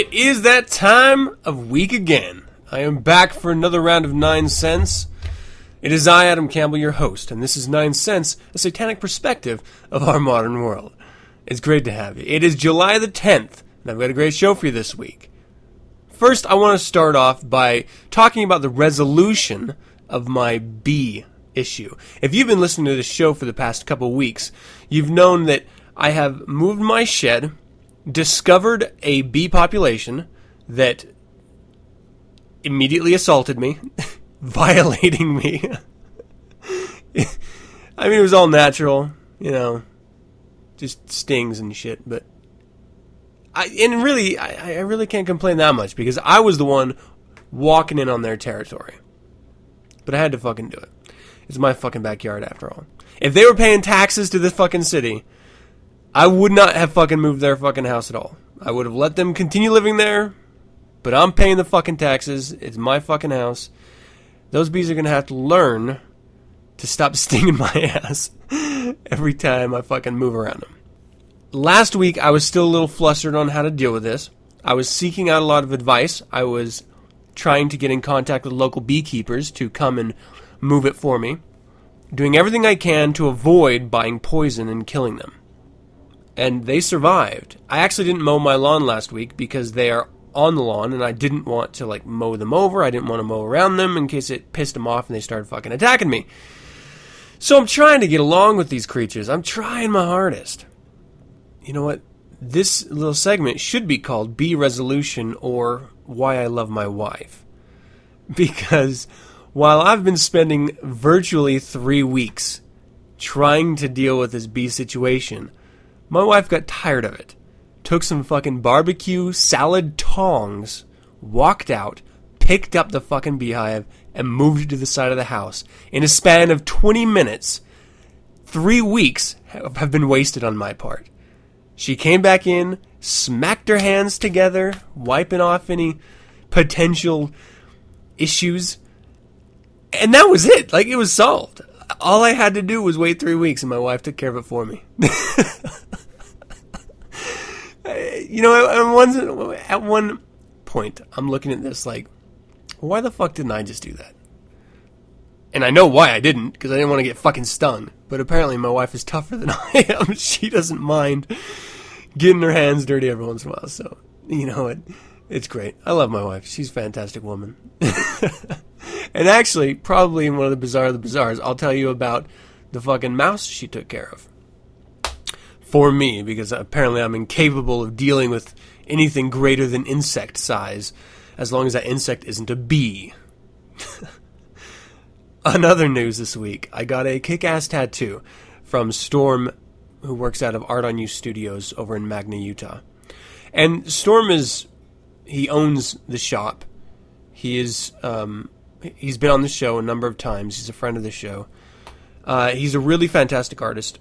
It is that time of week again. I am back for another round of Nine Cents. It is I, Adam Campbell, your host, and this is Nine Cents, a satanic perspective of our modern world. It's great to have you. It is July the 10th, and I've got a great show for you this week. First, I want to start off by talking about the resolution of my bee issue. If you've been listening to this show for the past couple weeks, you've known that I have moved my shed discovered a bee population that immediately assaulted me, violating me. I mean, it was all natural, you know, just stings and shit. But I and really, I, I really can't complain that much because I was the one walking in on their territory. But I had to fucking do it. It's my fucking backyard after all. If they were paying taxes to this fucking city, I would not have fucking moved their fucking house at all. I would have let them continue living there, but I'm paying the fucking taxes. It's my fucking house. Those bees are gonna have to learn to stop stinging my ass every time I fucking move around them. Last week, I was still a little flustered on how to deal with this. I was seeking out a lot of advice. I was trying to get in contact with local beekeepers to come and move it for me, doing everything I can to avoid buying poison and killing them and they survived. I actually didn't mow my lawn last week because they are on the lawn and I didn't want to like mow them over. I didn't want to mow around them in case it pissed them off and they started fucking attacking me. So I'm trying to get along with these creatures. I'm trying my hardest. You know what? This little segment should be called Bee Resolution or Why I Love My Wife. Because while I've been spending virtually three weeks trying to deal with this bee situation, my wife got tired of it, took some fucking barbecue salad tongs, walked out, picked up the fucking beehive, and moved it to the side of the house. In a span of 20 minutes, three weeks have been wasted on my part. She came back in, smacked her hands together, wiping off any potential issues, and that was it. Like, it was solved. All I had to do was wait three weeks, and my wife took care of it for me. you know, at one, at one point, I'm looking at this like, why the fuck didn't I just do that? And I know why I didn't, because I didn't want to get fucking stung. But apparently my wife is tougher than I am. She doesn't mind getting her hands dirty every once in a while. So, you know, it, it's great. I love my wife. She's a fantastic woman. and actually, probably in one of the bizarre of the bizarres, I'll tell you about the fucking mouse she took care of for me because apparently I'm incapable of dealing with anything greater than insect size as long as that insect isn't a bee. Another news this week I got a kick ass tattoo from Storm, who works out of Art on You Studios over in Magna, Utah. And Storm is, he owns the shop. He is, um, he's been on the show a number of times. He's a friend of the show. Uh, he's a really fantastic artist.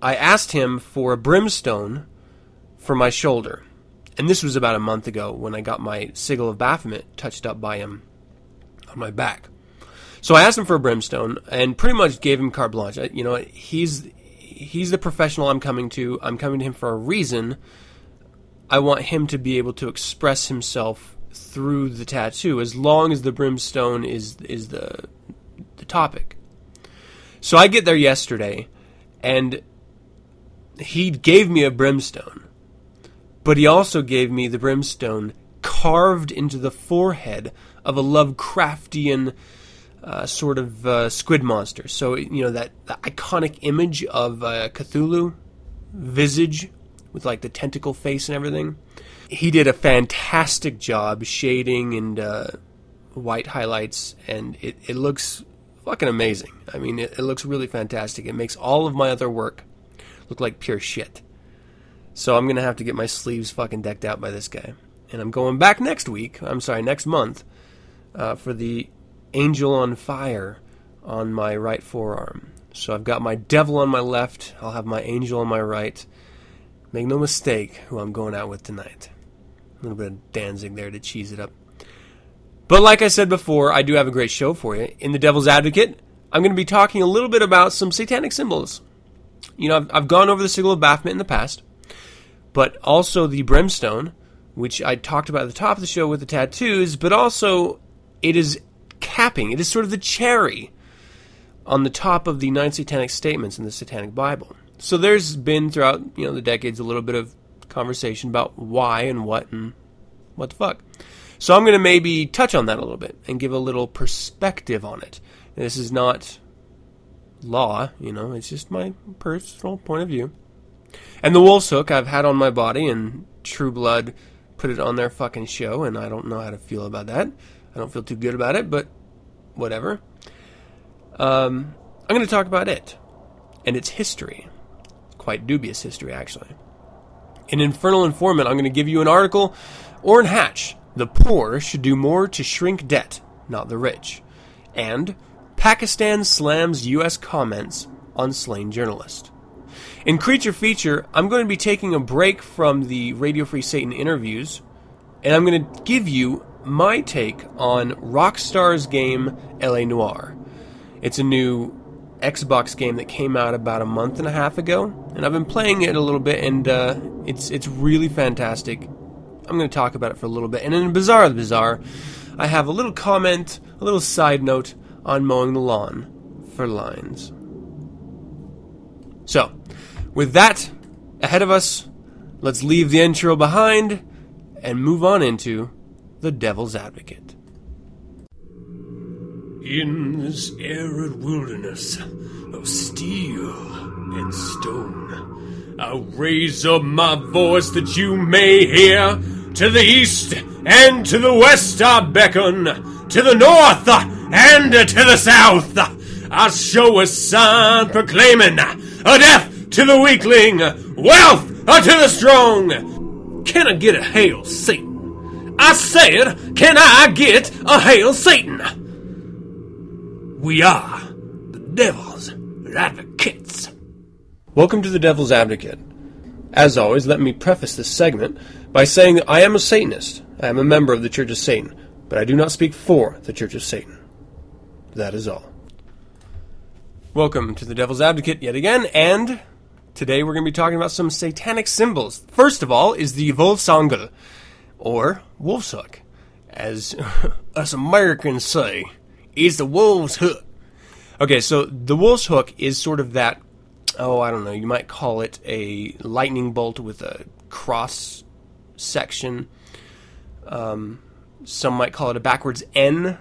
I asked him for a brimstone for my shoulder. And this was about a month ago when I got my sigil of Baphomet touched up by him on my back. So I asked him for a brimstone and pretty much gave him carte blanche. You know, he's he's the professional I'm coming to. I'm coming to him for a reason. I want him to be able to express himself through the tattoo as long as the brimstone is is the the topic. So I get there yesterday and he gave me a brimstone, but he also gave me the brimstone carved into the forehead of a Lovecraftian uh, sort of uh, squid monster. So you know that, that iconic image of uh, Cthulhu visage with like the tentacle face and everything. He did a fantastic job shading and uh, white highlights, and it, it looks fucking amazing. I mean, it, it looks really fantastic. It makes all of my other work look like pure shit. So I'm gonna have to get my sleeves fucking decked out by this guy. and I'm going back next week. I'm sorry, next month uh, for the Angel on Fire on my right forearm. So I've got my devil on my left. I'll have my angel on my right. Make no mistake who I'm going out with tonight. A little bit of Danzig there to cheese it up. But like I said before, I do have a great show for you. In The Devil's Advocate, I'm going to be talking a little bit about some satanic symbols. You know, I've, I've gone over the sigil of Baphomet in the past, but also the brimstone, which I talked about at the top of the show with the tattoos, but also it is capping, it is sort of the cherry on the top of the nine satanic statements in the Satanic Bible. So there's been throughout you know the decades a little bit of conversation about why and what and what the fuck. So I'm going to maybe touch on that a little bit and give a little perspective on it. This is not law, you know, it's just my personal point of view. And the wolf's hook I've had on my body, and True Blood put it on their fucking show, and I don't know how to feel about that. I don't feel too good about it, but whatever. Um, I'm going to talk about it and its history. Quite dubious history, actually. In Infernal Informant, I'm going to give you an article. Orrin Hatch, the poor should do more to shrink debt, not the rich. And Pakistan slams U.S. comments on slain journalist. In Creature Feature, I'm going to be taking a break from the Radio Free Satan interviews, and I'm going to give you my take on Rockstar's game LA Noire. It's a new Xbox game that came out about a month and a half ago, and I've been playing it a little bit, and uh, it's it's really fantastic. I'm going to talk about it for a little bit, and in Bizarre of the Bizarre, I have a little comment, a little side note on mowing the lawn for lines. So, with that ahead of us, let's leave the intro behind and move on into the Devil's Advocate. In this arid wilderness of steel and stone, I'll raise up my voice that you may hear. To the east and to the west I beckon, to the north and to the south. I'll show a sign proclaiming a death to the weakling, wealth to the strong. Can I get a hail, Satan? I said, can I get a hail, Satan? We are the Devil's Advocates. Welcome to the Devil's Advocate. As always, let me preface this segment by saying that I am a Satanist. I am a member of the Church of Satan, but I do not speak for the Church of Satan. That is all. Welcome to the Devil's Advocate yet again, and today we're going to be talking about some satanic symbols. First of all is the Wolfsangel, or wolf's hook, as us Americans say is the wolf's hook. Okay, so the wolf's hook is sort of that. Oh, I don't know. You might call it a lightning bolt with a cross section. Um, some might call it a backwards N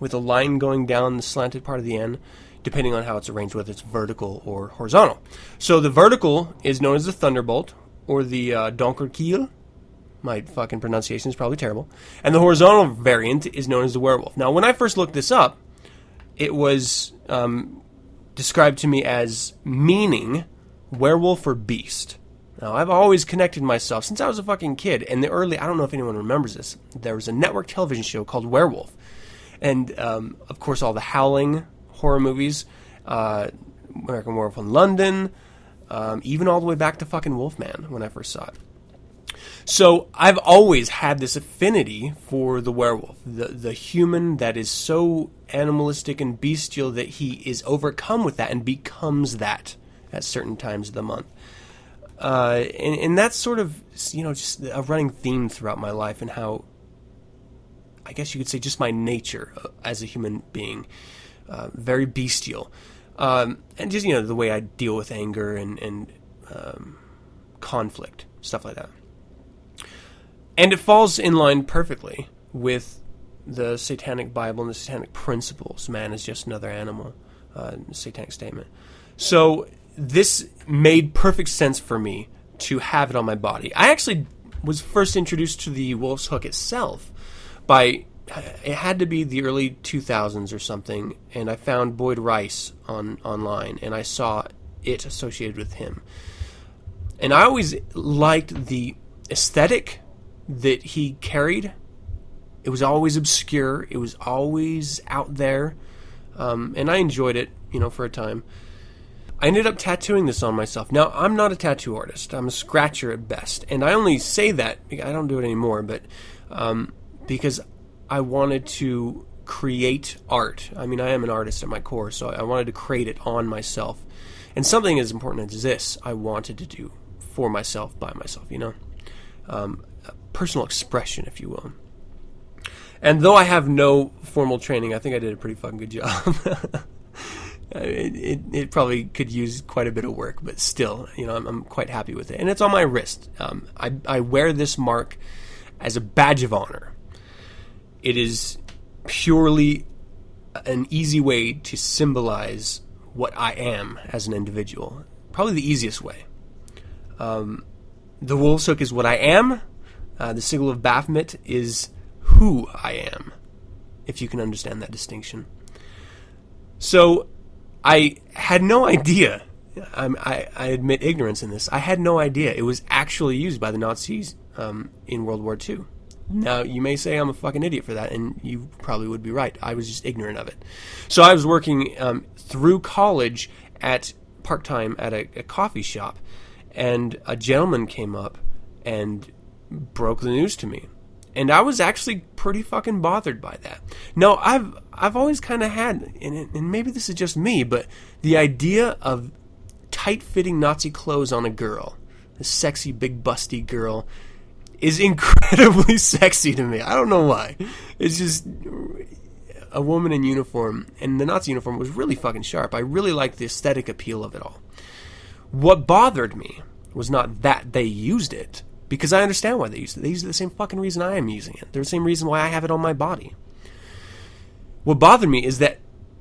with a line going down the slanted part of the N, depending on how it's arranged, whether it's vertical or horizontal. So the vertical is known as the thunderbolt or the uh, Donkerkeil. My fucking pronunciation is probably terrible. And the horizontal variant is known as the werewolf. Now, when I first looked this up, it was um, described to me as meaning werewolf or beast. Now, I've always connected myself since I was a fucking kid. In the early, I don't know if anyone remembers this, there was a network television show called Werewolf. And, um, of course, all the Howling horror movies, uh, American Werewolf in London, um, even all the way back to fucking Wolfman when I first saw it. So I've always had this affinity for the werewolf, the the human that is so animalistic and bestial that he is overcome with that and becomes that at certain times of the month. Uh, and, and that's sort of you know just a running theme throughout my life and how I guess you could say just my nature uh, as a human being, uh, very bestial, um, and just you know the way I deal with anger and and um, conflict, stuff like that. And it falls in line perfectly with the Satanic Bible and the Satanic principles. Man is just another animal, uh, Satanic statement. So this made perfect sense for me to have it on my body. I actually was first introduced to the wolf's hook itself by it had to be the early 2000s or something and I found Boyd Rice on online and I saw it associated with him. And I always liked the aesthetic that he carried. It was always obscure. It was always out there, um, and I enjoyed it, you know, for a time. I ended up tattooing this on myself. Now, I'm not a tattoo artist. I'm a scratcher at best, and I only say that I don't do it anymore, but um, because I wanted to create art. I mean, I am an artist at my core, so I wanted to create it on myself. And something as important as this, I wanted to do for myself, by myself, you know? Um, personal expression, if you will. And though I have no formal training, I think I did a pretty fucking good job. it, it, it, probably could use quite a bit of work, but still, you know, I'm, I'm quite happy with it. And it's on my wrist. Um, I, I wear this mark as a badge of honor. It is purely an easy way to symbolize what I am as an individual. Probably the easiest way. Um, the wolf's hook is what I am. Uh, the sigil of Baphomet is who I am, if you can understand that distinction. So I had no idea. I, I, admit ignorance in this. I had no idea it was actually used by the Nazis um, in World War II. Now, you may say I'm a fucking idiot for that, and you probably would be right. I was just ignorant of it. So I was working um, through college at part time at a, a coffee shop, and a gentleman came up and broke the news to me. And I was actually pretty fucking bothered by that. Now, I've I've always kind of had, and, and maybe this is just me, but the idea of tight fitting Nazi clothes on a girl, a sexy, big, busty girl, is incredibly sexy to me. I don't know why. It's just a woman in uniform, and the Nazi uniform was really fucking sharp. I really liked the aesthetic appeal of it all. What bothered me was not that they used it, because I understand why they use it. They used it the same fucking reason I am using it. They're the same reason why I have it on my body. What bothered me is that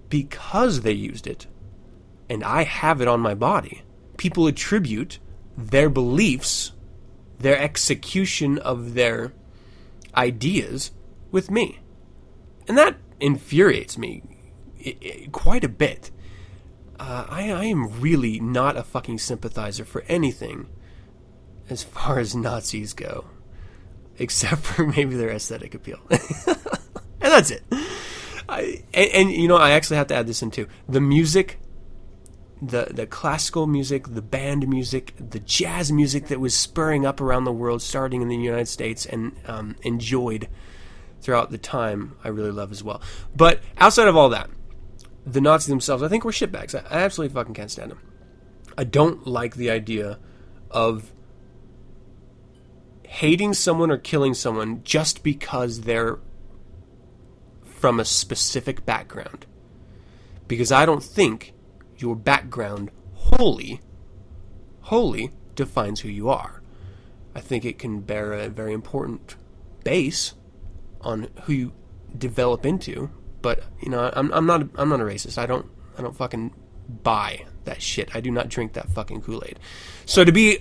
because they used it, and I have it on my body, people attribute their beliefs their execution of their ideas with me. And that infuriates me quite a bit. Uh, I, I am really not a fucking sympathizer for anything as far as Nazis go, except for maybe their aesthetic appeal. and that's it. I, and, and, you know, I actually have to add this in too. The music the the classical music, the band music, the jazz music that was spurring up around the world, starting in the United States and um, enjoyed throughout the time, I really love as well. But outside of all that, the Nazis themselves, I think, were shitbags. I, I absolutely fucking can't stand them. I don't like the idea of hating someone or killing someone just because they're from a specific background. Because I don't think your background wholly, wholly defines who you are. I think it can bear a very important base on who you develop into. But you know, I'm, I'm not I'm not a racist. I don't I don't fucking buy that shit. I do not drink that fucking Kool Aid. So to be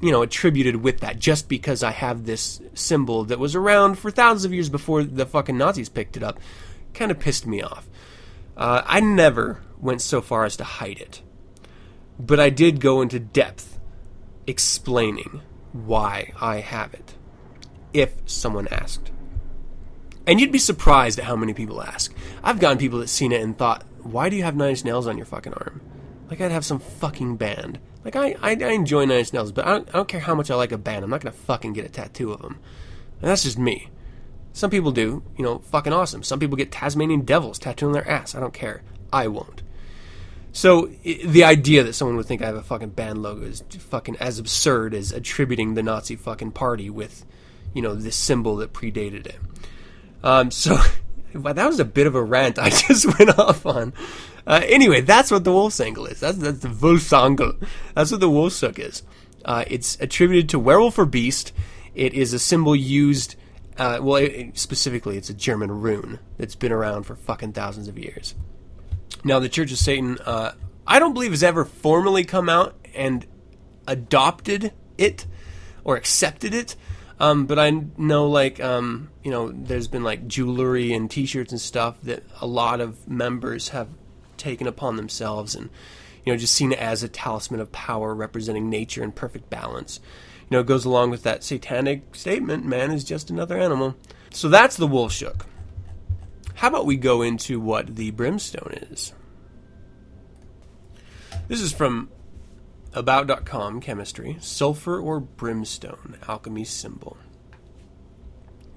you know attributed with that just because I have this symbol that was around for thousands of years before the fucking Nazis picked it up, kind of pissed me off. Uh, I never went so far as to hide it. But I did go into depth explaining why I have it, if someone asked. And you'd be surprised at how many people ask. I've gotten people that seen it and thought, why do you have Nine Nails on your fucking arm? Like I'd have some fucking band. Like I, I, I enjoy Nine Inch Nails, but I don't, I don't care how much I like a band. I'm not gonna fucking get a tattoo of them. And that's just me. Some people do, you know, fucking awesome. Some people get Tasmanian devils tattooed on their ass. I don't care. I won't. So the idea that someone would think I have a fucking band logo is fucking as absurd as attributing the Nazi fucking party with, you know, this symbol that predated it. Um, so that was a bit of a rant I just went off on. Uh, anyway, that's what the wolf's angle is. That's that's the Wolfsangel. That's what the wolf's hook is. Uh, it's attributed to werewolf or beast. It is a symbol used. Uh, well, it, it, specifically, it's a German rune that's been around for fucking thousands of years. Now, the Church of Satan, uh, I don't believe has ever formally come out and adopted it or accepted it. Um, but I know, like, um, you know, there's been like jewelry and T-shirts and stuff that a lot of members have taken upon themselves, and you know, just seen as a talisman of power representing nature in perfect balance. you know, it goes along with that satanic statement man is just another animal. So that's the wolf's hook. How about we go into what the brimstone is? This is from about.com chemistry sulfur or brimstone alchemy symbol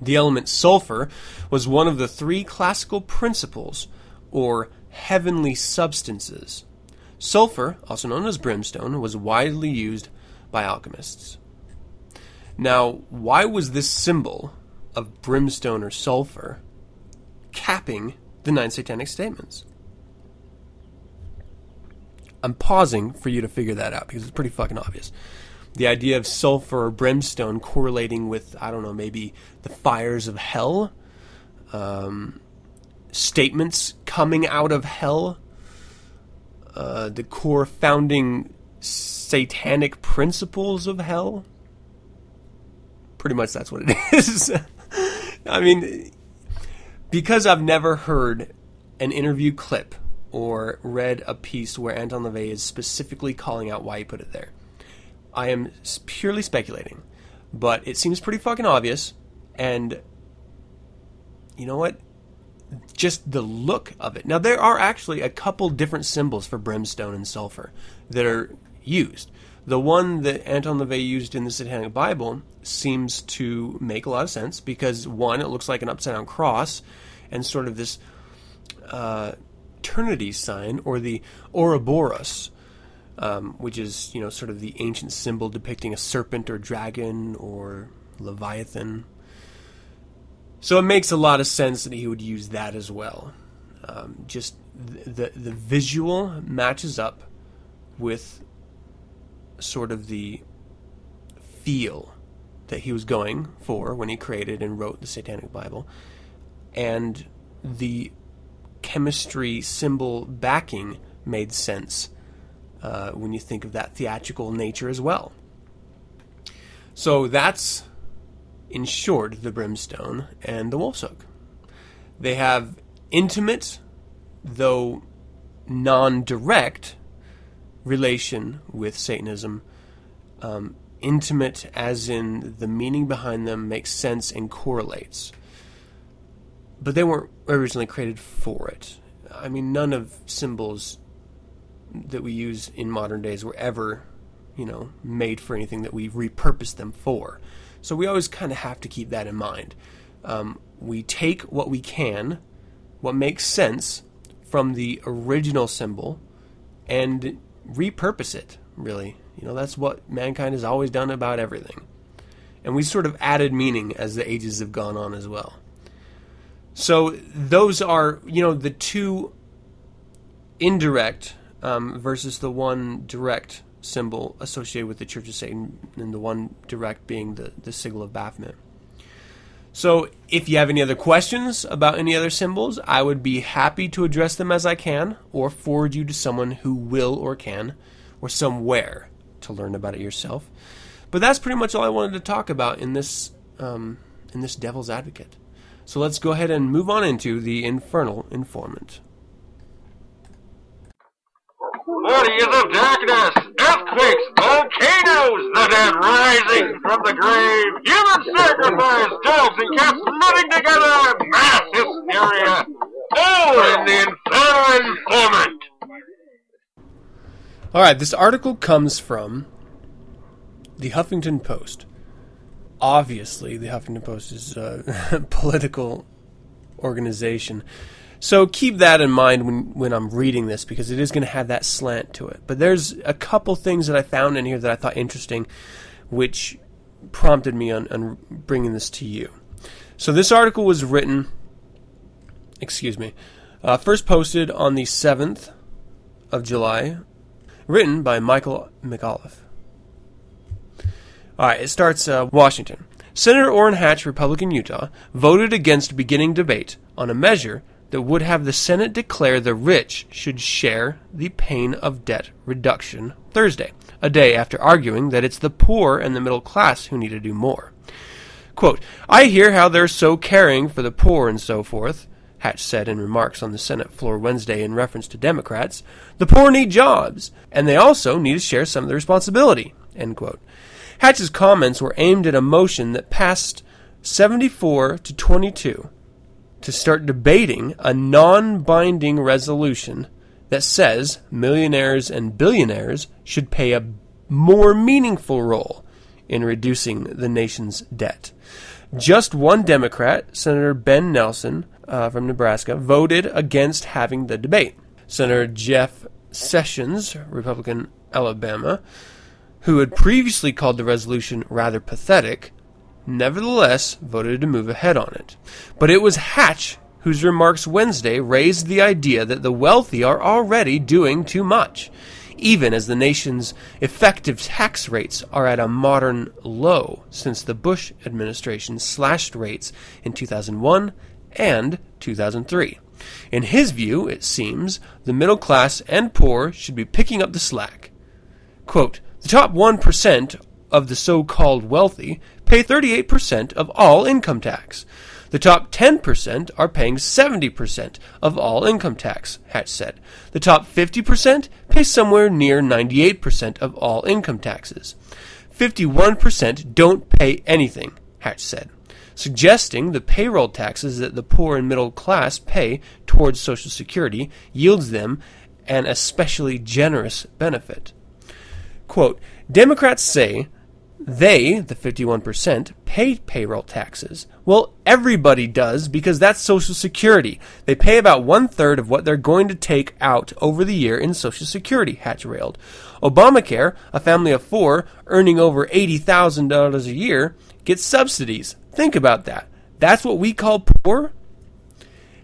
the element sulfur was one of the three classical principles or heavenly substances. Sulfur also known as brimstone was widely used by alchemists. Now why was this symbol of brimstone or sulfur capping the nine satanic statements? I'm pausing for you to figure that out because it's pretty fucking obvious. The idea of sulfur or brimstone correlating with, I don't know, maybe the fires of hell, um, statements coming out of hell, uh, the core founding satanic principles of hell. Pretty much that's what it is. I mean, because I've never heard an interview clip or read a piece where Anton LaVey is specifically calling out why he put it there. I am purely speculating, but it seems pretty fucking obvious. And you know what? Just the look of it. Now, there are actually a couple different symbols for brimstone and sulfur that are used. The one that Anton LaVey used in the Satanic Bible seems to make a lot of sense because, one, it looks like an upside down cross and sort of this. Uh, eternity sign, or the Ouroboros, um, which is you know sort of the ancient symbol depicting a serpent or dragon or leviathan. So it makes a lot of sense that he would use that as well. Um, just the the visual matches up with sort of the feel that he was going for when he created and wrote the Satanic Bible, and the chemistry symbol backing made sense uh, when you think of that theatrical nature as well. So that's, in short, the brimstone and the wolf's hook. They have intimate, though non direct, relation with Satanism. Um, intimate, as in the meaning behind them makes sense and correlates but they weren't originally created for it. I mean, none of symbols that we use in modern days were ever, you know, made for anything that we repurpose them for. So we always kind of have to keep that in mind. Um, we take what we can, what makes sense from the original symbol, and repurpose it, really. You know, that's what mankind has always done about everything. And we sort of added meaning as the ages have gone on as well. So those are, you know, the two indirect um, versus the one direct symbol associated with the Church of Satan, and the one direct being the, the sigil of Baphomet. So, if you have any other questions about any other symbols, I would be happy to address them as I can, or forward you to someone who will or can, or somewhere to learn about it yourself. But that's pretty much all I wanted to talk about in this um, in this Devil's Advocate. So let's go ahead and move on into the Infernal Informant. Bodies of darkness, volcanoes, the dead rising from the grave, human sacrifice, dogs and cats living together, mass hysteria, all in the Infernal Informant. All right, this article comes from the Huffington Post obviously the Huffington Post is a political organization. So keep that in mind when, when I'm reading this because it is going to have that slant to it. But there's a couple things that I found in here that I thought interesting, which prompted me on, on bringing this to you. So this article was written, excuse me, uh, first posted on the 7th of July, written by Michael McAuliff. All right, it starts uh, Washington. Senator Orrin Hatch, Republican Utah, voted against beginning debate on a measure that would have the Senate declare the rich should share the pain of debt reduction Thursday, a day after arguing that it's the poor and the middle class who need to do more. Quote, I hear how they're so caring for the poor and so forth, Hatch said in remarks on the Senate floor Wednesday in reference to Democrats. The poor need jobs, and they also need to share some of the responsibility. End quote. Hatch's comments were aimed at a motion that passed 74 to 22 to start debating a non binding resolution that says millionaires and billionaires should pay a more meaningful role in reducing the nation's debt. Just one Democrat, Senator Ben Nelson uh, from Nebraska, voted against having the debate. Senator Jeff Sessions, Republican Alabama, who had previously called the resolution rather pathetic, nevertheless voted to move ahead on it. But it was Hatch whose remarks Wednesday raised the idea that the wealthy are already doing too much, even as the nation's effective tax rates are at a modern low since the Bush administration slashed rates in 2001 and 2003. In his view, it seems, the middle class and poor should be picking up the slack. Quote, the top 1% of the so called wealthy pay 38% of all income tax. The top 10% are paying 70% of all income tax, Hatch said. The top 50% pay somewhere near 98% of all income taxes. 51% don't pay anything, Hatch said, suggesting the payroll taxes that the poor and middle class pay towards Social Security yields them an especially generous benefit. Quote, Democrats say they, the 51%, pay payroll taxes. Well, everybody does because that's Social Security. They pay about one third of what they're going to take out over the year in Social Security, Hatch railed. Obamacare, a family of four earning over $80,000 a year, gets subsidies. Think about that. That's what we call poor?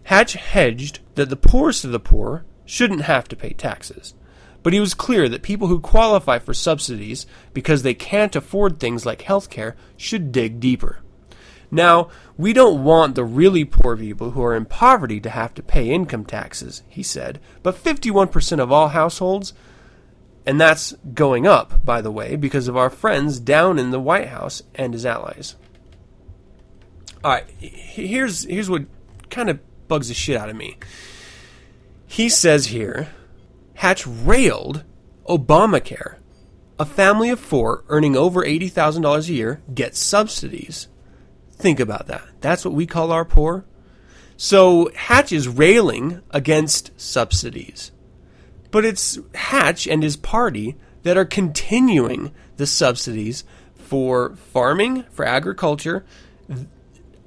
Hatch hedged that the poorest of the poor shouldn't have to pay taxes but he was clear that people who qualify for subsidies because they can't afford things like health care should dig deeper. Now, we don't want the really poor people who are in poverty to have to pay income taxes, he said, but 51% of all households, and that's going up, by the way, because of our friends down in the White House and his allies. All right, here's here's what kind of bugs the shit out of me. He says here Hatch railed Obamacare. A family of four earning over $80,000 a year gets subsidies. Think about that. That's what we call our poor. So Hatch is railing against subsidies. But it's Hatch and his party that are continuing the subsidies for farming, for agriculture,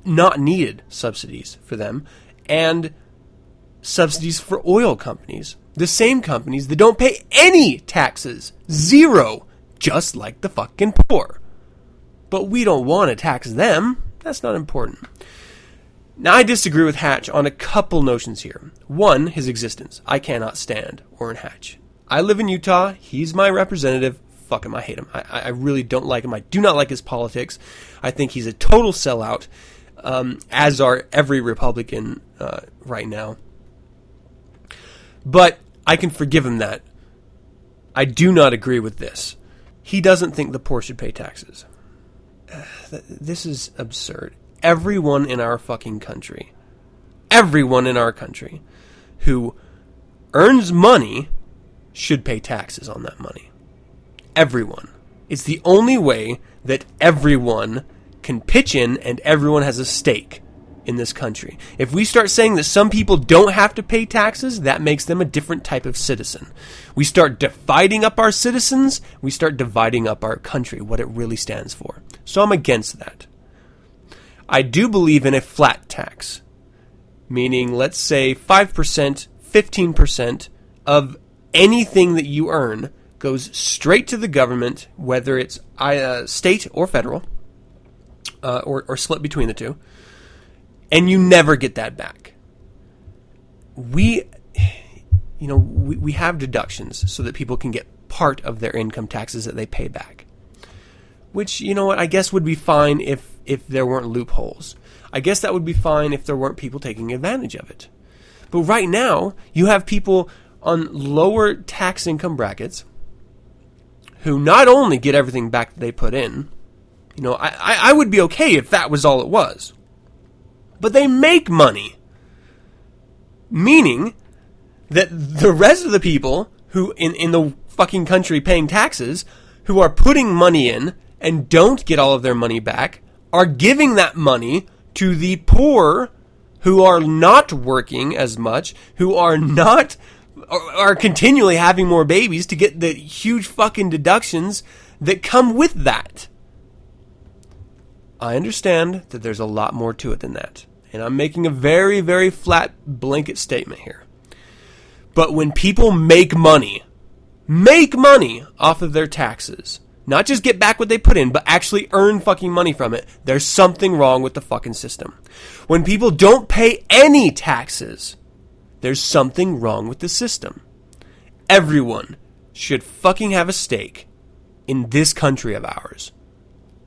not needed subsidies for them, and subsidies for oil companies the same companies that don't pay any taxes. Zero. Just like the fucking poor. But we don't want to tax them. That's not important. Now, I disagree with Hatch on a couple notions here. One, his existence. I cannot stand Orrin Hatch. I live in Utah. He's my representative. Fuck him. I hate him. I, I really don't like him. I do not like his politics. I think he's a total sellout, um, as are every Republican uh, right now. But I can forgive him that. I do not agree with this. He doesn't think the poor should pay taxes. This is absurd. Everyone in our fucking country, everyone in our country who earns money should pay taxes on that money. Everyone. It's the only way that everyone can pitch in and everyone has a stake in this country. If we start saying that some people don't have to pay taxes, that makes them a different type of citizen. We start dividing up our citizens, we start dividing up our country, what it really stands for. So I'm against that. I do believe in a flat tax, meaning let's say 5%, 15% of anything that you earn goes straight to the government, whether it's uh, state or federal, uh, or, or split between the two and you never get that back. We, you know, we, we have deductions so that people can get part of their income taxes that they pay back. Which, you know what, I guess would be fine if, if there weren't loopholes. I guess that would be fine if there weren't people taking advantage of it. But right now, you have people on lower tax income brackets who not only get everything back that they put in, you know, I, I would be okay if that was all it was but they make money. Meaning that the rest of the people who in, in the fucking country paying taxes, who are putting money in and don't get all of their money back are giving that money to the poor who are not working as much, who are not are, continually having more babies to get the huge fucking deductions that come with that. I understand that there's a lot more to it than that. And I'm making a very, very flat blanket statement here. But when people make money, make money off of their taxes, not just get back what they put in, but actually earn fucking money from it, there's something wrong with the fucking system. When people don't pay any taxes, there's something wrong with the system. Everyone should fucking have a stake in this country of ours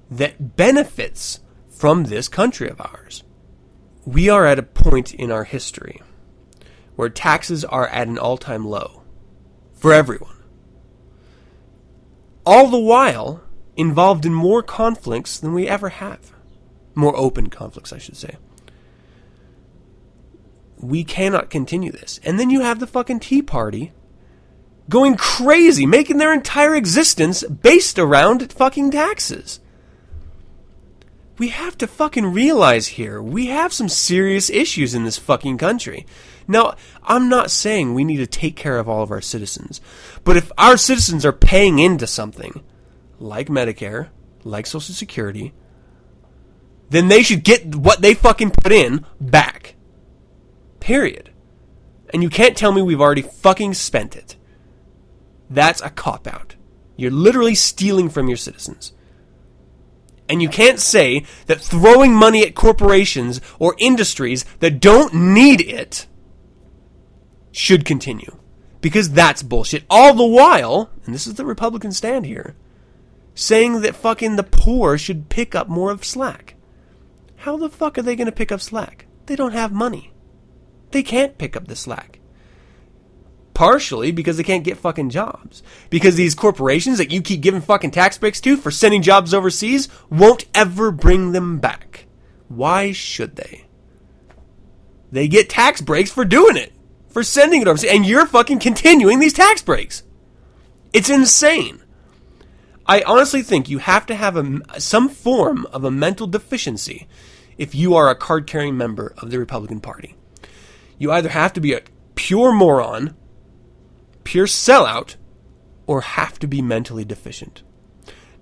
that benefits from this country of ours. We are at a point in our history where taxes are at an all time low for everyone. All the while involved in more conflicts than we ever have. More open conflicts, I should say. We cannot continue this. And then you have the fucking Tea Party going crazy, making their entire existence based around fucking taxes we have to fucking realize here we have some serious issues in this fucking country. Now, I'm not saying we need to take care of all of our citizens, but if our citizens are paying into something like Medicare, like Social Security, then they should get what they fucking put in back. Period. And you can't tell me we've already fucking spent it. That's a cop out. You're literally stealing from your citizens. And you can't say that throwing money at corporations or industries that don't need it should continue. Because that's bullshit. All the while, and this is the Republican stand here, saying that fucking the poor should pick up more of slack. How the fuck are they going to pick up slack? They don't have money. They can't pick up the slack. Partially because they can't get fucking jobs. Because these corporations that you keep giving fucking tax breaks to for sending jobs overseas won't ever bring them back. Why should they? They get tax breaks for doing it, for sending it overseas, and you're fucking continuing these tax breaks. It's insane. I honestly think you have to have a, some form of a mental deficiency if you are a card carrying member of the Republican Party. You either have to be a pure moron pure sellout or have to be mentally deficient.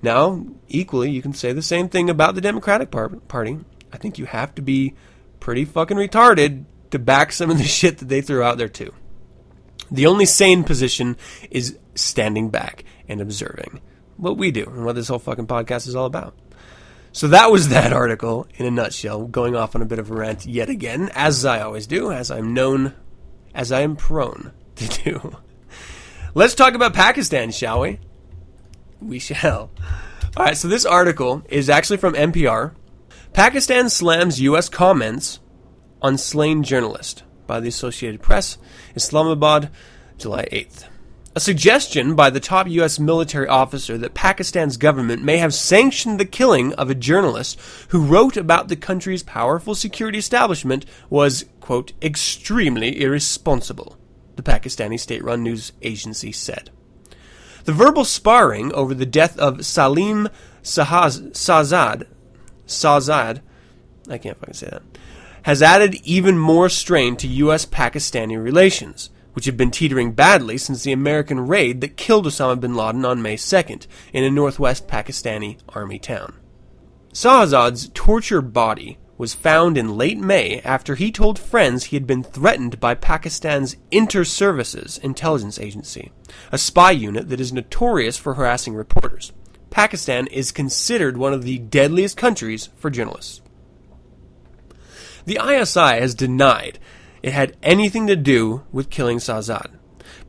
Now, equally, you can say the same thing about the Democratic Party. I think you have to be pretty fucking retarded to back some of the shit that they threw out there, too. The only sane position is standing back and observing what we do and what this whole fucking podcast is all about. So that was that article in a nutshell, going off on a bit of a rant yet again, as I always do, as I'm known, as I am prone to do. Let's talk about Pakistan, shall we? We shall. All right, so this article is actually from NPR. Pakistan slams U.S. comments on slain journalist by the Associated Press, Islamabad, July 8th. A suggestion by the top U.S. military officer that Pakistan's government may have sanctioned the killing of a journalist who wrote about the country's powerful security establishment was, quote, extremely irresponsible the Pakistani state run news agency said. The verbal sparring over the death of Salim Sazad, Sazad, I can't fucking say that, has added even more strain to U.S. Pakistani relations, which have been teetering badly since the American raid that killed Osama bin Laden on May 2nd in a northwest Pakistani army town. Sahazad's tortured body was found in late May after he told friends he had been threatened by Pakistan's Inter-Services Intelligence Agency, a spy unit that is notorious for harassing reporters. Pakistan is considered one of the deadliest countries for journalists. The ISI has denied it had anything to do with killing Sazad,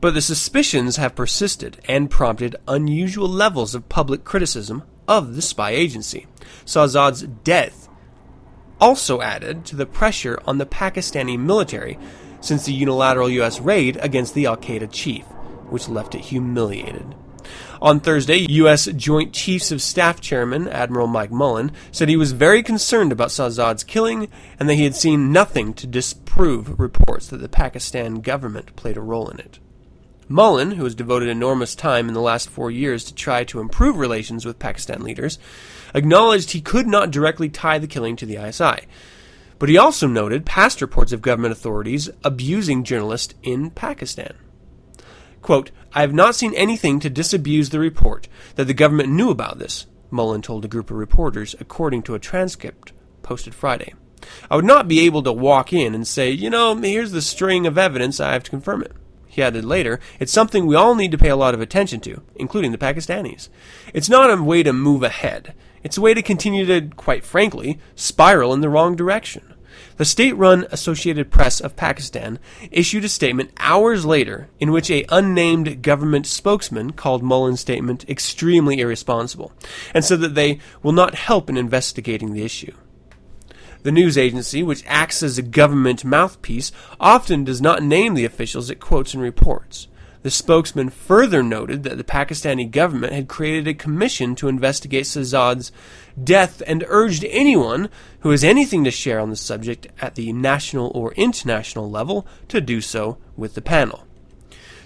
but the suspicions have persisted and prompted unusual levels of public criticism of the spy agency. Sazad's death also added to the pressure on the Pakistani military since the unilateral U.S. raid against the Al Qaeda chief, which left it humiliated. On Thursday, U.S. Joint Chiefs of Staff Chairman Admiral Mike Mullen said he was very concerned about Sazad's killing and that he had seen nothing to disprove reports that the Pakistan government played a role in it. Mullen, who has devoted enormous time in the last four years to try to improve relations with Pakistan leaders, acknowledged he could not directly tie the killing to the ISI. But he also noted past reports of government authorities abusing journalists in Pakistan. Quote, I have not seen anything to disabuse the report that the government knew about this, Mullen told a group of reporters, according to a transcript posted Friday. I would not be able to walk in and say, you know, here's the string of evidence, I have to confirm it. He added later, it's something we all need to pay a lot of attention to, including the Pakistanis. It's not a way to move ahead. It's a way to continue to, quite frankly, spiral in the wrong direction. The state-run Associated Press of Pakistan issued a statement hours later in which a unnamed government spokesman called Mullen's statement extremely irresponsible and said that they will not help in investigating the issue. The news agency, which acts as a government mouthpiece, often does not name the officials it quotes in reports. The spokesman further noted that the Pakistani government had created a commission to investigate Shahzad's death and urged anyone who has anything to share on the subject at the national or international level to do so with the panel.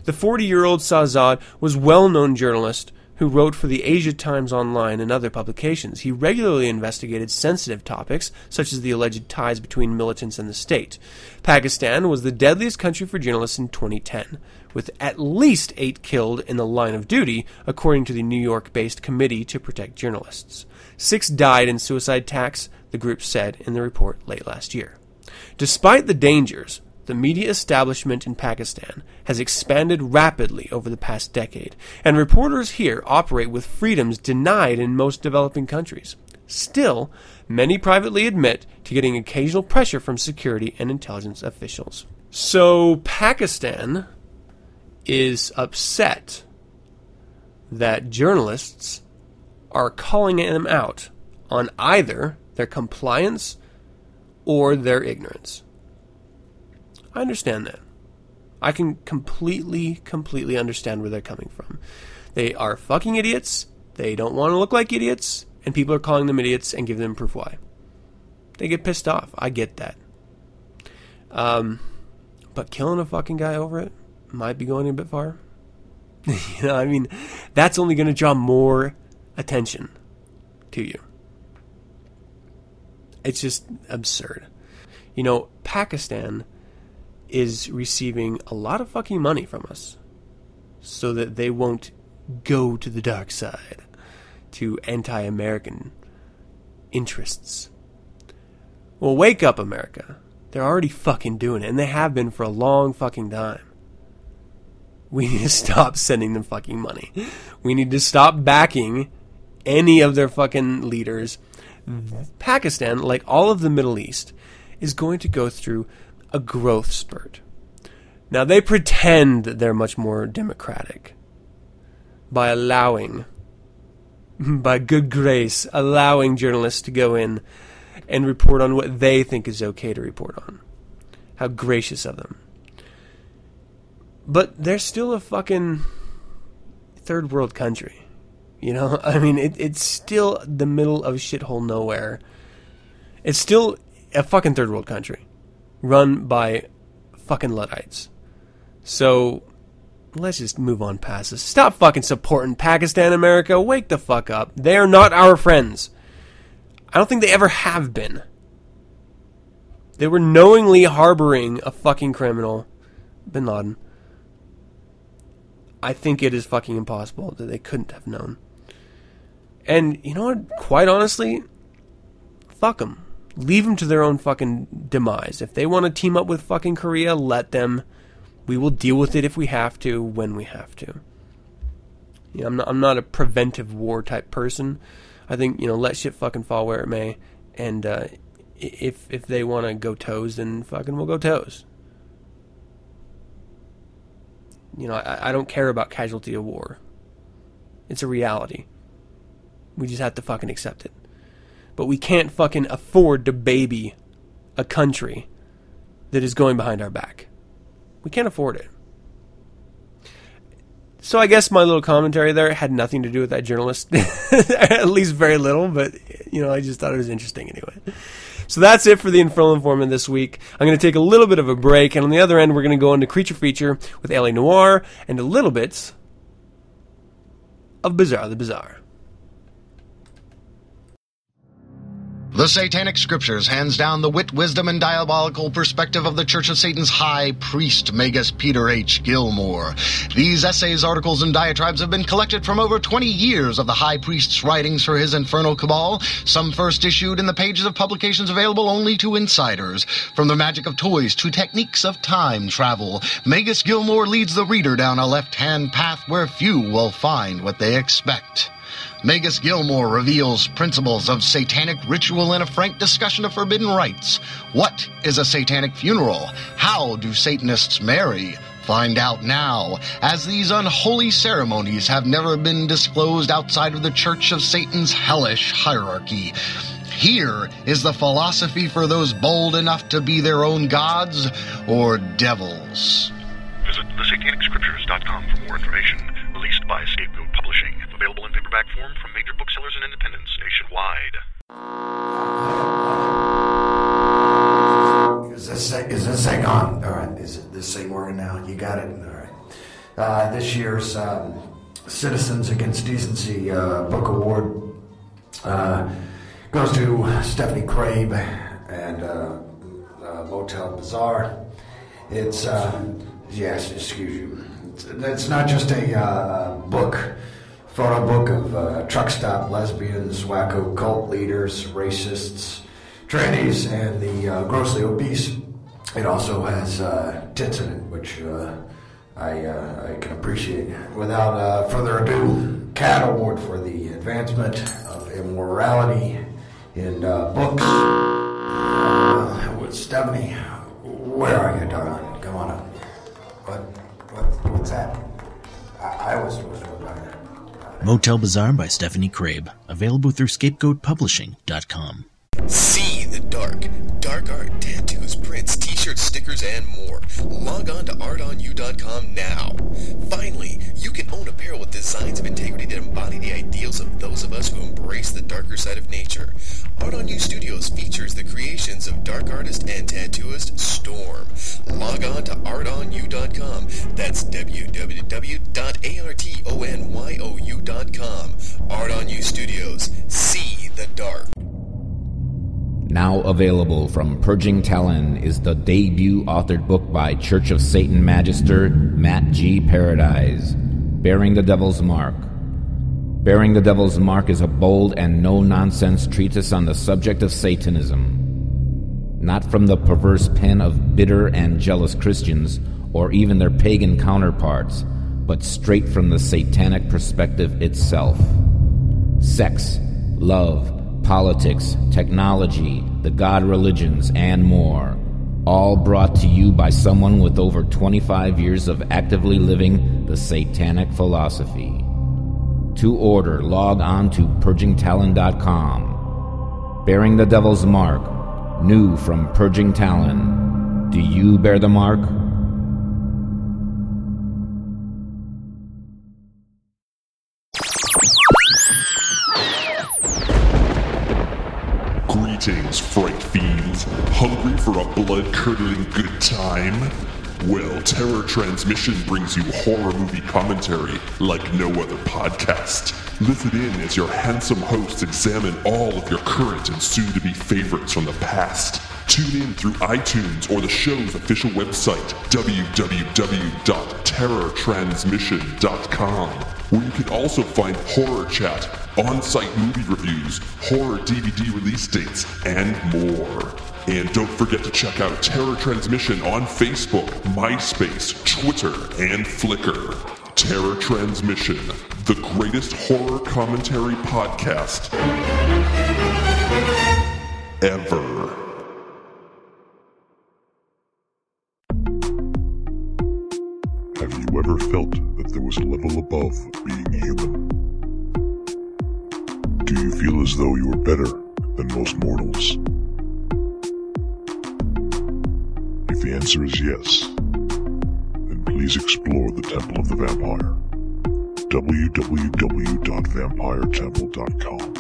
The 40 year old Shahzad was a well known journalist who wrote for the Asia Times Online and other publications. He regularly investigated sensitive topics, such as the alleged ties between militants and the state. Pakistan was the deadliest country for journalists in 2010, with at least eight killed in the line of duty, according to the New York based Committee to Protect Journalists. Six died in suicide attacks, the group said in the report late last year. Despite the dangers, the media establishment in Pakistan has expanded rapidly over the past decade, and reporters here operate with freedoms denied in most developing countries. Still, many privately admit to getting occasional pressure from security and intelligence officials. So, Pakistan is upset that journalists are calling them out on either their compliance or their ignorance. I understand that. I can completely, completely understand where they're coming from. They are fucking idiots. They don't want to look like idiots, and people are calling them idiots and give them proof why. They get pissed off. I get that. Um, but killing a fucking guy over it might be going a bit far. you know, I mean, that's only going to draw more attention to you. It's just absurd. You know, Pakistan is receiving a lot of fucking money from us so that they won't go to the dark side to anti American interests. Well, wake up, America. They're already fucking doing it, and they have been for a long fucking time. We need to stop sending them fucking money. We need to stop backing any of their fucking leaders. Pakistan, like all of the Middle East, is going to go through a growth spurt. Now, they pretend that they're much more democratic by allowing, by good grace, allowing journalists to go in and report on what they think is okay to report on. How gracious of them. But they're still a fucking third world country. You know, I mean, it, it's still the middle of shithole nowhere. It's still a fucking third world country run by fucking Luddites. So let's just move on past this. Stop fucking supporting Pakistan, America. Wake the fuck up. They are not our friends. I don't think they ever have been. They were knowingly harboring a fucking criminal, Bin Laden. I think it is fucking impossible that they couldn't have known. And you know what? Quite honestly, fuck them leave them to their own fucking demise. If they want to team up with fucking Korea, let them. We will deal with it if we have to, when we have to. You know, I'm not. I'm not a preventive war type person. I think you know, let shit fucking fall where it may, and uh, if if they want to go toes, then fucking we'll go toes. You know, I, I don't care about casualty of war. It's a reality. We just have to fucking accept it but we can't fucking afford to baby a country that is going behind our back. We can't afford it. So I guess my little commentary there had nothing to do with that journalist, at least very little, but you know, I just thought it was interesting anyway. So that's it for the Infernal Informant this week. I'm going to take a little bit of a break, and on the other end, we're going to go into Creature Feature with L.A. Noire and a little bit of Bizarre the Bizarre. The Satanic Scriptures hands down the wit, wisdom, and diabolical perspective of the Church of Satan's High Priest, Magus Peter H. Gilmore. These essays, articles, and diatribes have been collected from over 20 years of the High Priest's writings for his infernal cabal, some first issued in the pages of publications available only to insiders. From the magic of toys to techniques of time travel, Magus Gilmore leads the reader down a left-hand path where few will find what they expect. Magus Gilmore reveals principles of satanic ritual in a frank discussion of forbidden rites. What is a satanic funeral? How do Satanists marry? Find out now, as these unholy ceremonies have never been disclosed outside of the Church of Satan's hellish hierarchy. Here is the philosophy for those bold enough to be their own gods or devils. Visit thesatanicscriptures.com for more information. Released by Scapegoat Publishing. Available in paperback form from major booksellers and independents nationwide. Is this is this thing on? All right, is it this thing working now? You got it. All right. Uh, this year's um, Citizens Against Decency uh, Book Award uh, goes to Stephanie Crabe and uh, uh, Motel Bazaar. It's uh, yes, excuse you. It's, it's not just a book, photo book of uh, truck stop lesbians, wacko cult leaders, racists, trannies, and the uh, grossly obese. It also has uh, tits in it, which uh, I, uh, I can appreciate. Without uh, further ado, CAT Award for the Advancement of Immorality in Books. With Stephanie, where are you, darling? Come on up. What? what what's that? I, I was supposed Motel Bazaar by Stephanie Crabe. Available through scapegoatpublishing.com. See dark. Dark art, tattoos, prints, t-shirts, stickers, and more. Log on to artonyou.com now. Finally, you can own apparel with designs of integrity that embody the ideals of those of us who embrace the darker side of nature. Art on You Studios features the creations of dark artist and tattooist Storm. Log on to artonyou.com. That's www.artonyou.com. Art on You Studios. See the dark. Now available from Purging Talon is the debut authored book by Church of Satan Magister Matt G. Paradise, Bearing the Devil's Mark. Bearing the Devil's Mark is a bold and no nonsense treatise on the subject of Satanism. Not from the perverse pen of bitter and jealous Christians or even their pagan counterparts, but straight from the satanic perspective itself. Sex, love, politics, technology, the god religions, and more. All brought to you by someone with over 25 years of actively living the satanic philosophy. To order, log on to purgingtalon.com. Bearing the Devil's Mark, new from Purging Talon. Do you bear the mark? Blood-curdling good time? Well, Terror Transmission brings you horror movie commentary like no other podcast. Listen in as your handsome hosts examine all of your current and soon-to-be favorites from the past. Tune in through iTunes or the show's official website, www.terrortransmission.com, where you can also find horror chat, on-site movie reviews, horror DVD release dates, and more. And don't forget to check out Terror Transmission on Facebook, MySpace, Twitter, and Flickr. Terror Transmission, the greatest horror commentary podcast ever. Have you ever felt that there was a level above being human? Do you feel as though you are better than most mortals? If the answer is yes, then please explore the Temple of the Vampire. www.vampiretemple.com.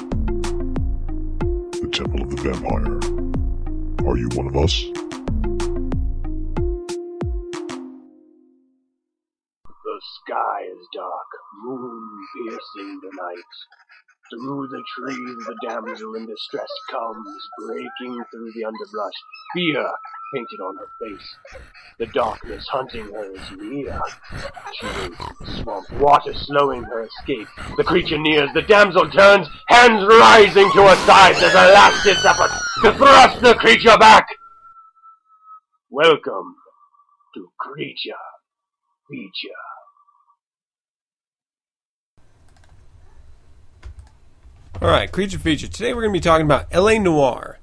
The Temple of the Vampire. Are you one of us? Dark, moon piercing the night. Through the trees the damsel in distress comes, breaking through the underbrush, fear painted on her face. The darkness hunting her is near. She the swamp, water slowing her escape. The creature nears, the damsel turns, hands rising to her sides as a last effort to thrust the creature back. Welcome to Creature Feature. All right, creature feature. Today we're going to be talking about L.A. Noire.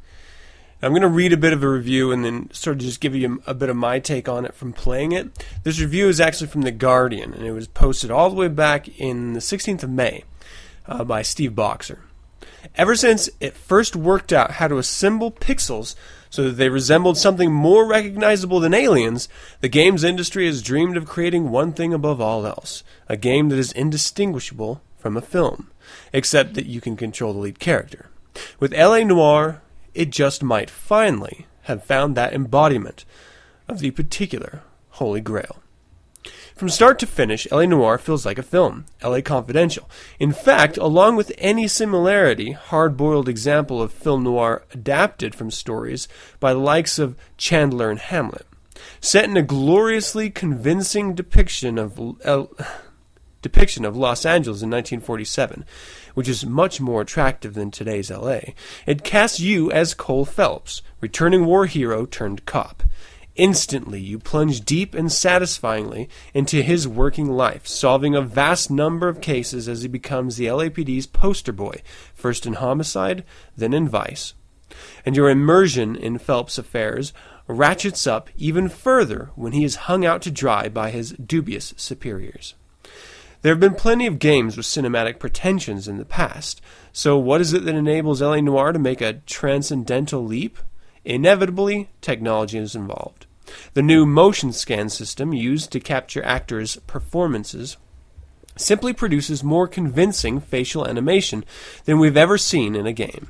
I'm going to read a bit of a review and then sort of just give you a, bit of my take on it from playing it. This review is actually from The Guardian, and it was posted all the way back in the 16th of May uh, by Steve Boxer. Ever since it first worked out how to assemble pixels so that they resembled something more recognizable than aliens, the games industry has dreamed of creating one thing above all else a game that is indistinguishable from a film, except that you can control the lead character. With LA Noire, it just might finally have found that embodiment of the particular Holy Grail. From start to finish, LA Noire feels like a film, LA Confidential. In fact, along with any similarity, hard boiled example of film noir adapted from stories by the likes of Chandler and Hammett. Set in a gloriously convincing depiction of L- depiction of Los Angeles in 1947, which is much more attractive than today's LA. It casts you as Cole Phelps, returning war hero turned cop. Instantly, you plunge deep and satisfyingly into his working life, solving a vast number of cases as he becomes the LAPD's poster boy, first in homicide, then in vice. And your immersion in Phelps' affairs ratchets up even further when he is hung out to dry by his dubious superiors. There have been plenty of games with cinematic pretensions in the past, so what is it that enables LA Noire to make a transcendental leap? Inevitably, technology is involved. The new motion scan system used to capture actors' performances simply produces more convincing facial animation than we've ever seen in a game.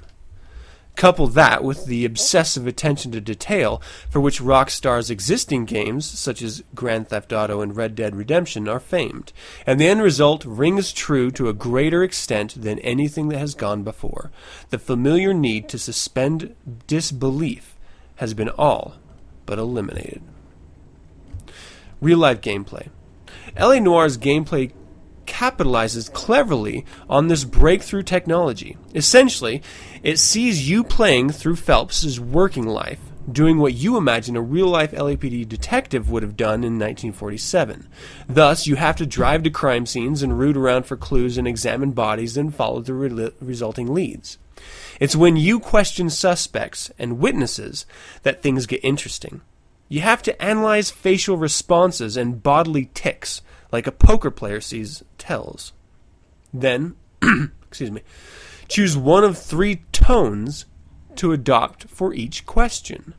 Couple that with the obsessive attention to detail for which Rockstar's existing games, such as Grand Theft Auto and Red Dead Redemption, are famed, and the end result rings true to a greater extent than anything that has gone before. The familiar need to suspend disbelief has been all but eliminated. Real life gameplay. LA Noire's gameplay capitalizes cleverly on this breakthrough technology. Essentially, it sees you playing through Phelps' working life, doing what you imagine a real life LAPD detective would have done in 1947. Thus, you have to drive to crime scenes and root around for clues and examine bodies and follow the re- resulting leads. It's when you question suspects and witnesses that things get interesting. You have to analyze facial responses and bodily tics like a poker player sees tells. Then, excuse me, choose one of three tones to adopt for each question.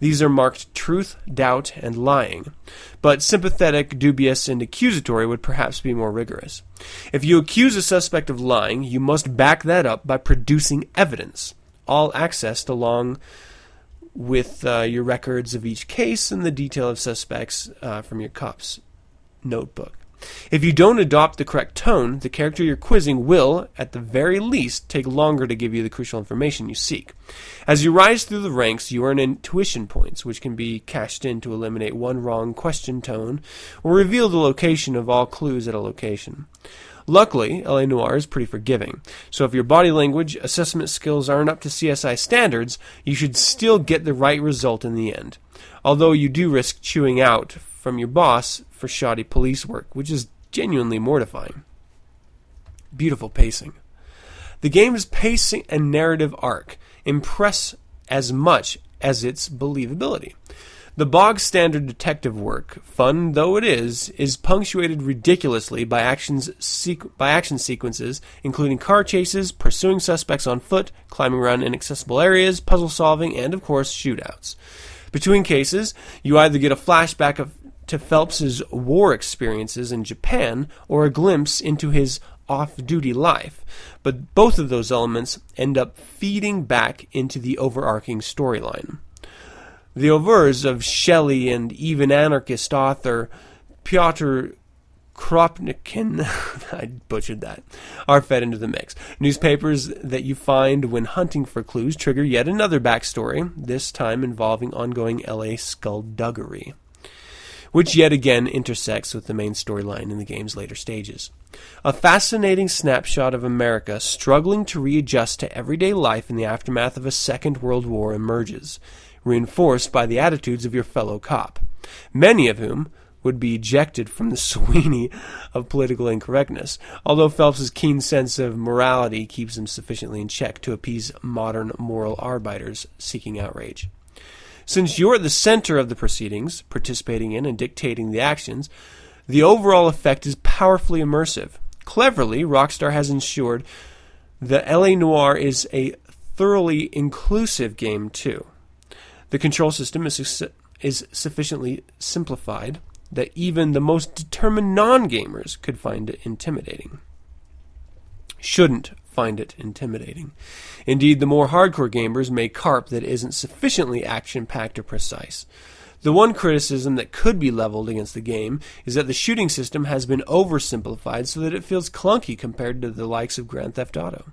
These are marked truth, doubt, and lying, but sympathetic, dubious, and accusatory would perhaps be more rigorous. If you accuse a suspect of lying, you must back that up by producing evidence, all accessed along with uh, your records of each case and the detail of suspects uh, from your cop's notebook. If you don't adopt the correct tone, the character you're quizzing will, at the very least, take longer to give you the crucial information you seek. As you rise through the ranks, you earn intuition points, which can be cashed in to eliminate one wrong question tone or reveal the location of all clues at a location. Luckily, LA Noire is pretty forgiving, so if your body language assessment skills aren't up to CSI standards, you should still get the right result in the end. Although you do risk chewing out from your boss for shoddy police work, which is genuinely mortifying. Beautiful pacing. The game's pacing and narrative arc impress as much as its believability. The bog standard detective work, fun though it is, is punctuated ridiculously by actions sequ- by action sequences, including car chases, pursuing suspects on foot, climbing around inaccessible areas, puzzle solving, and of course shootouts. Between cases, you either get a flashback of to Phelps's war experiences in Japan or a glimpse into his off-duty life, but both of those elements end up feeding back into the overarching storyline. The overs of Shelley and even anarchist author Pyotr Kropotkin, I butchered that, are fed into the mix. Newspapers that you find when hunting for clues trigger yet another backstory, this time involving ongoing LA skullduggery, which yet again intersects with the main storyline in the game's later stages. A fascinating snapshot of America struggling to readjust to everyday life in the aftermath of a Second World War emerges, reinforced by the attitudes of your fellow cop, many of whom would be ejected from the Sweeney of political incorrectness, although Phelps's keen sense of morality keeps him sufficiently in check to appease modern moral arbiters seeking outrage. Since you're at the center of the proceedings, participating in and dictating the actions, the overall effect is powerfully immersive. Cleverly, Rockstar has ensured that LA Noire is a thoroughly inclusive game, too. The control system is, is sufficiently simplified that even the most determined non gamers could find it intimidating. Shouldn't find it intimidating. Indeed, the more hardcore gamers may carp that it isn't sufficiently action packed or precise. The one criticism that could be leveled against the game is that the shooting system has been oversimplified so that it feels clunky compared to the likes of Grand Theft Auto.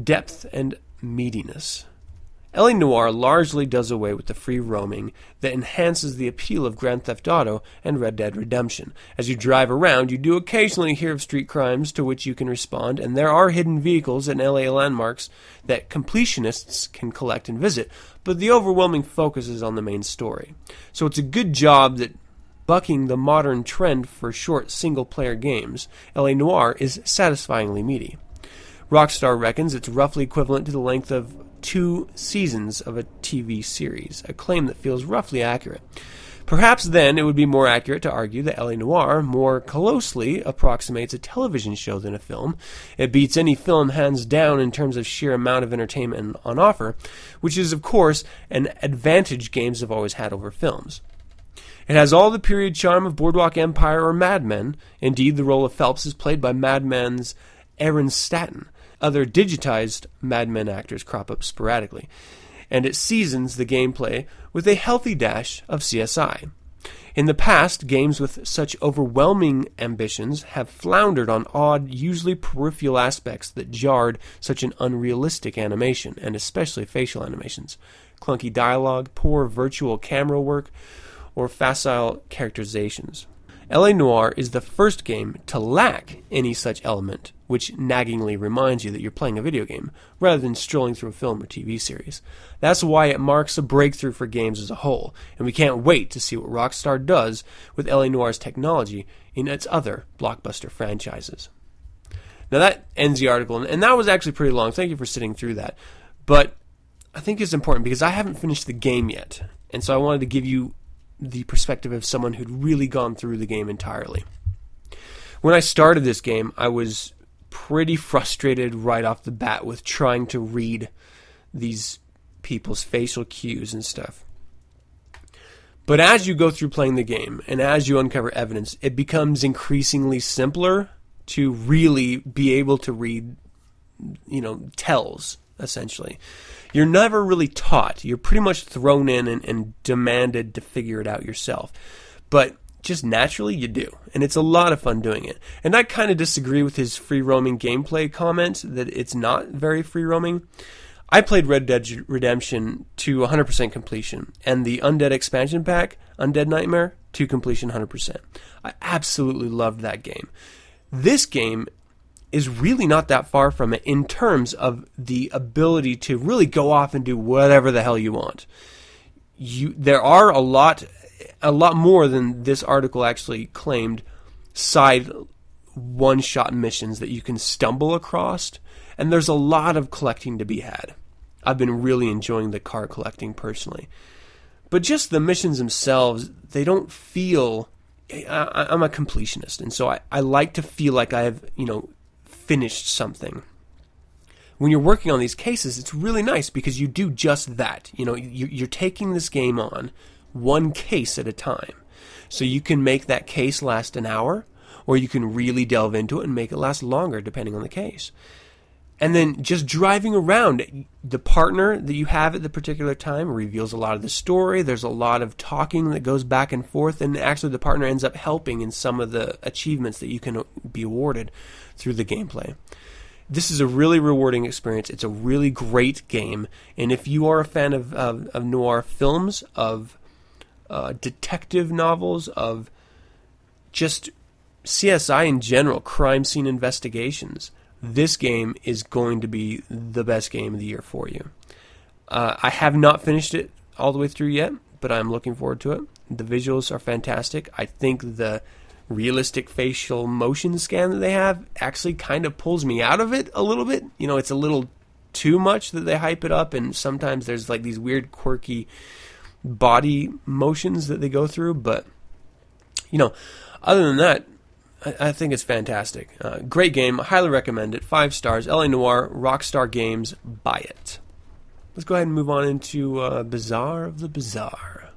Depth and meatiness. LA Noire largely does away with the free roaming that enhances the appeal of Grand Theft Auto and Red Dead Redemption. As you drive around, you do occasionally hear of street crimes to which you can respond, and there are hidden vehicles and LA landmarks that completionists can collect and visit, but the overwhelming focus is on the main story. So it's a good job that bucking the modern trend for short single player games, LA Noire is satisfyingly meaty. Rockstar reckons it's roughly equivalent to the length of two seasons of a TV series, a claim that feels roughly accurate. Perhaps then it would be more accurate to argue that LA Noire more closely approximates a television show than a film. It beats any film hands down in terms of sheer amount of entertainment on offer, which is, of course, an advantage games have always had over films. It has all the period charm of Boardwalk Empire or Mad Men. Indeed, the role of Phelps is played by Mad Men's Aaron Staton, other digitized Mad Men actors crop up sporadically, and it seasons the gameplay with a healthy dash of CSI. In the past, games with such overwhelming ambitions have floundered on odd, usually peripheral aspects that jarred such an unrealistic animation, and especially facial animations. Clunky dialogue, poor virtual camera work, or facile characterizations. LA Noire is the first game to lack any such element, which naggingly reminds you that you're playing a video game, rather than strolling through a film or TV series. That's why it marks a breakthrough for games as a whole, and we can't wait to see what Rockstar does with LA Noire's technology in its other blockbuster franchises. Now that ends the article, and that was actually pretty long. Thank you for sitting through that. But I think it's important because I haven't finished the game yet, and so I wanted to give you the perspective of someone who'd really gone through the game entirely. When I started this game, I was pretty frustrated right off the bat with trying to read these people's facial cues and stuff. But as you go through playing the game and as you uncover evidence, it becomes increasingly simpler to really be able to read, you know, tells, essentially you're never really taught. You're pretty much thrown in and, and demanded to figure it out yourself. But just naturally you do. And it's a lot of fun doing it. And I kind of disagree with his free roaming gameplay comment that it's not very free roaming. I played Red Dead Redemption to 100% completion, and the Undead expansion pack, Undead Nightmare, to completion 100%. I absolutely loved that game. This game is really not that far from it in terms of the ability to really go off and do whatever the hell you want. You there are a lot a lot more than this article actually claimed side one shot missions that you can stumble across and there's a lot of collecting to be had. I've been really enjoying the car collecting personally. But just the missions themselves, they don't feel I, am a completionist, and so I, I like to feel like I have, you know, finished something. When you're working on these cases, it's really nice because you do just that. You know, you're taking this game on one case at a time. So you can make that case last an hour, or you can really delve into it and make it last longer depending on the case. And then just driving around, the partner that you have at the particular time reveals a lot of the story. There's a lot of talking that goes back and forth, and actually, the partner ends up helping in some of the achievements that you can be awarded through the gameplay. This is a really rewarding experience. It's a really great game, and if you are a fan of, of, of noir films, of uh, detective novels, of just CSI in general, crime scene investigations, this game is going to be the best game of the year for you. Uh, I have not finished it all the way through yet, but I'm looking forward to it. The visuals are fantastic. I think the realistic facial motion scan that they have actually kind of pulls me out of it a little bit. You know, it's a little too much that they hype it up, and sometimes there's like these weird, quirky body motions that they go through. But, you know, other than that, I, I think it's fantastic. Uh, great game. Highly recommend it. Five stars. LA Noire, Rockstar Games. Buy it. Let's go ahead and move on into uh, Bizarre of the Bizarre.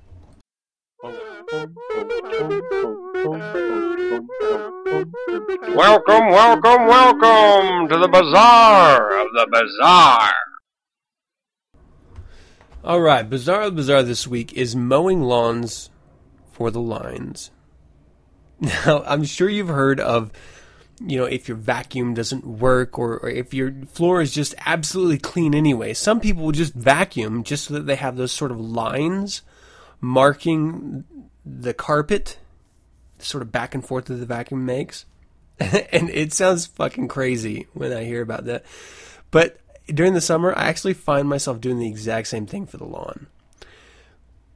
Welcome, welcome, welcome to the Bazaar of the Bizarre. All right, Bizarre of the Bizarre this week is mowing lawns for the lines. Now, I'm sure you've heard of, you know, if your vacuum doesn't work or, or, if your floor is just absolutely clean anyway. Some people will just vacuum just so that they have those sort of lines marking the carpet, sort of back and forth that the vacuum makes. and it sounds fucking crazy when I hear about that. But during the summer, I actually find myself doing the exact same thing for the lawn.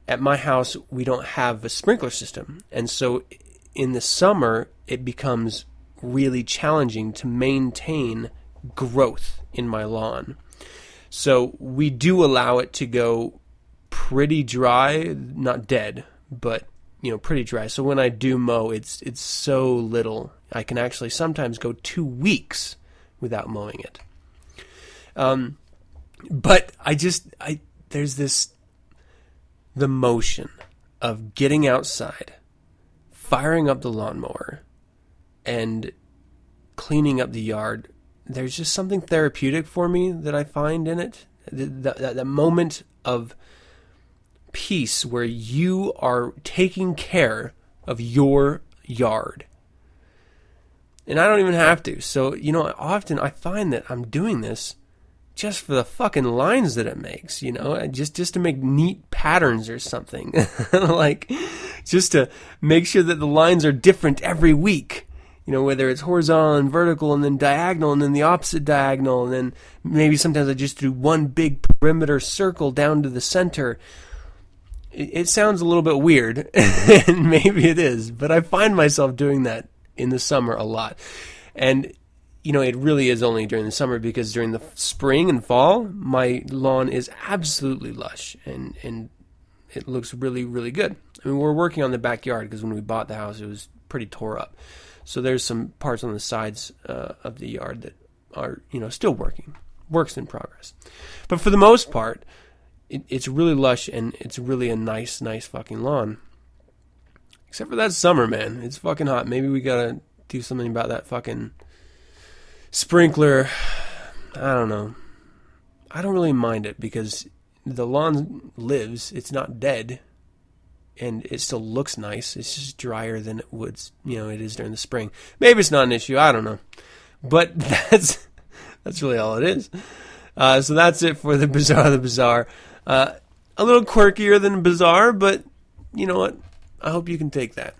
At my house, we don't have a sprinkler system. And so in the summer, it becomes really challenging to maintain growth in my lawn. So we do allow it to go pretty dry, not dead, but you know, pretty dry. So when I do mow, it's it's so little. I can actually sometimes go two weeks without mowing it. Um, but I just I there's this the motion of getting outside, firing up the lawnmower, and cleaning up the yard. There's just something therapeutic for me that I find in it. That moment of peace where you are taking care of your yard. And I don't even have to. So, you know, often I find that I'm doing this just for the fucking lines that it makes, you know, just just to make neat patterns or something. like just to make sure that the lines are different every week. You know, whether it's horizontal and vertical and then diagonal and then the opposite diagonal and then maybe sometimes I just do one big perimeter circle down to the center it sounds a little bit weird, and maybe it is, but I find myself doing that in the summer a lot. And, you know, it really is only during the summer because during the spring and fall, my lawn is absolutely lush and, and it looks really, really good. I mean, we're working on the backyard because when we bought the house, it was pretty tore up. So there's some parts on the sides uh, of the yard that are, you know, still working, works in progress. But for the most part, it, it's really lush and it's really a nice, nice fucking lawn. Except for that summer, man. It's fucking hot. Maybe we gotta do something about that fucking sprinkler. I don't know. I don't really mind it because the lawn lives. It's not dead, and it still looks nice. It's just drier than it would, you know, it is during the spring. Maybe it's not an issue. I don't know, but that's that's really all it is. Uh, so that's it for the bizarre, the bizarre. Uh, a little quirkier than bizarre, but you know what? I hope you can take that.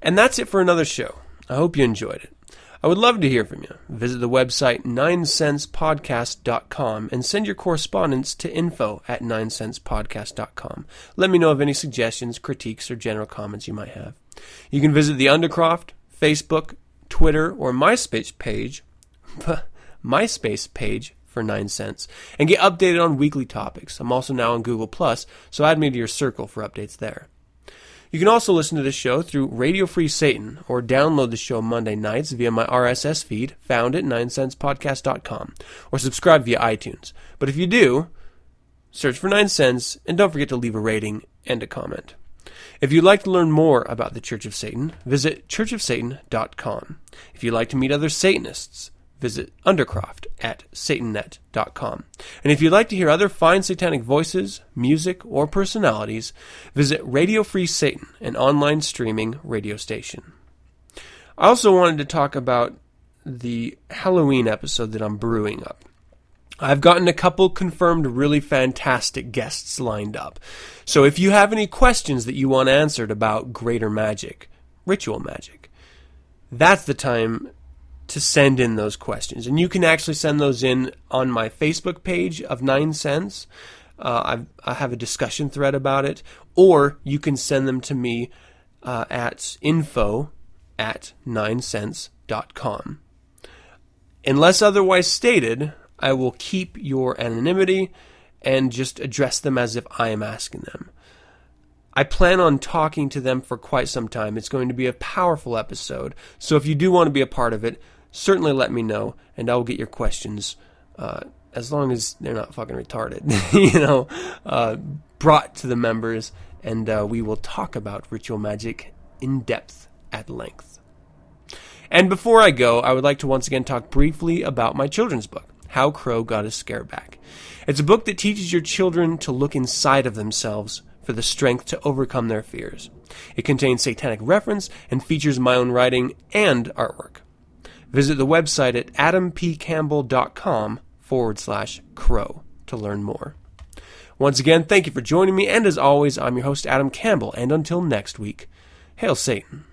And that's it for another show. I hope you enjoyed it. I would love to hear from you. Visit the website 9centspodcast.com and send your correspondence to info at 9centspodcast.com. Let me know of any suggestions, critiques, or general comments you might have. You can visit the Undercroft, Facebook, Twitter, or MySpace page, MySpace page for 9 cents and get updated on weekly topics. I'm also now on Google Plus, so add me to your circle for updates there. You can also listen to this show through Radio Free Satan or download the show Monday nights via my RSS feed found at 9centspodcast.com or subscribe via iTunes. But if you do, search for 9 cents and don't forget to leave a rating and a comment. If you'd like to learn more about the Church of Satan, visit churchofsatan.com. If you'd like to meet other Satanists, visit Undercroft at satannet.com. And if you'd like to hear other fine satanic voices, music, or personalities, visit Radio Free Satan, an online streaming radio station. I also wanted to talk about the Halloween episode that I'm brewing up. I've gotten a couple confirmed really fantastic guests lined up. So if you have any questions that you want answered about greater magic, ritual magic, that's the time to send in those questions. And you can actually send those in on my Facebook page of Nine Cents. Uh, I have a discussion thread about it. Or you can send them to me uh, at info at ninecents.com. Unless otherwise stated, I will keep your anonymity and just address them as if I am asking them. I plan on talking to them for quite some time. It's going to be a powerful episode. So if you do want to be a part of it, certainly let me know and I will get your questions, uh, as long as they're not fucking retarded, you know, uh, brought to the members and uh, we will talk about ritual magic in depth at length. And before I go, I would like to once again talk briefly about my children's book. How Crow Got His Scare Back. It's a book that teaches your children to look inside of themselves for the strength to overcome their fears. It contains satanic reference and features my own writing and artwork. Visit the website at adampcampbell.com forward slash crow to learn more. Once again, thank you for joining me, and as always, I'm your host, Adam Campbell, and until next week, hail Satan.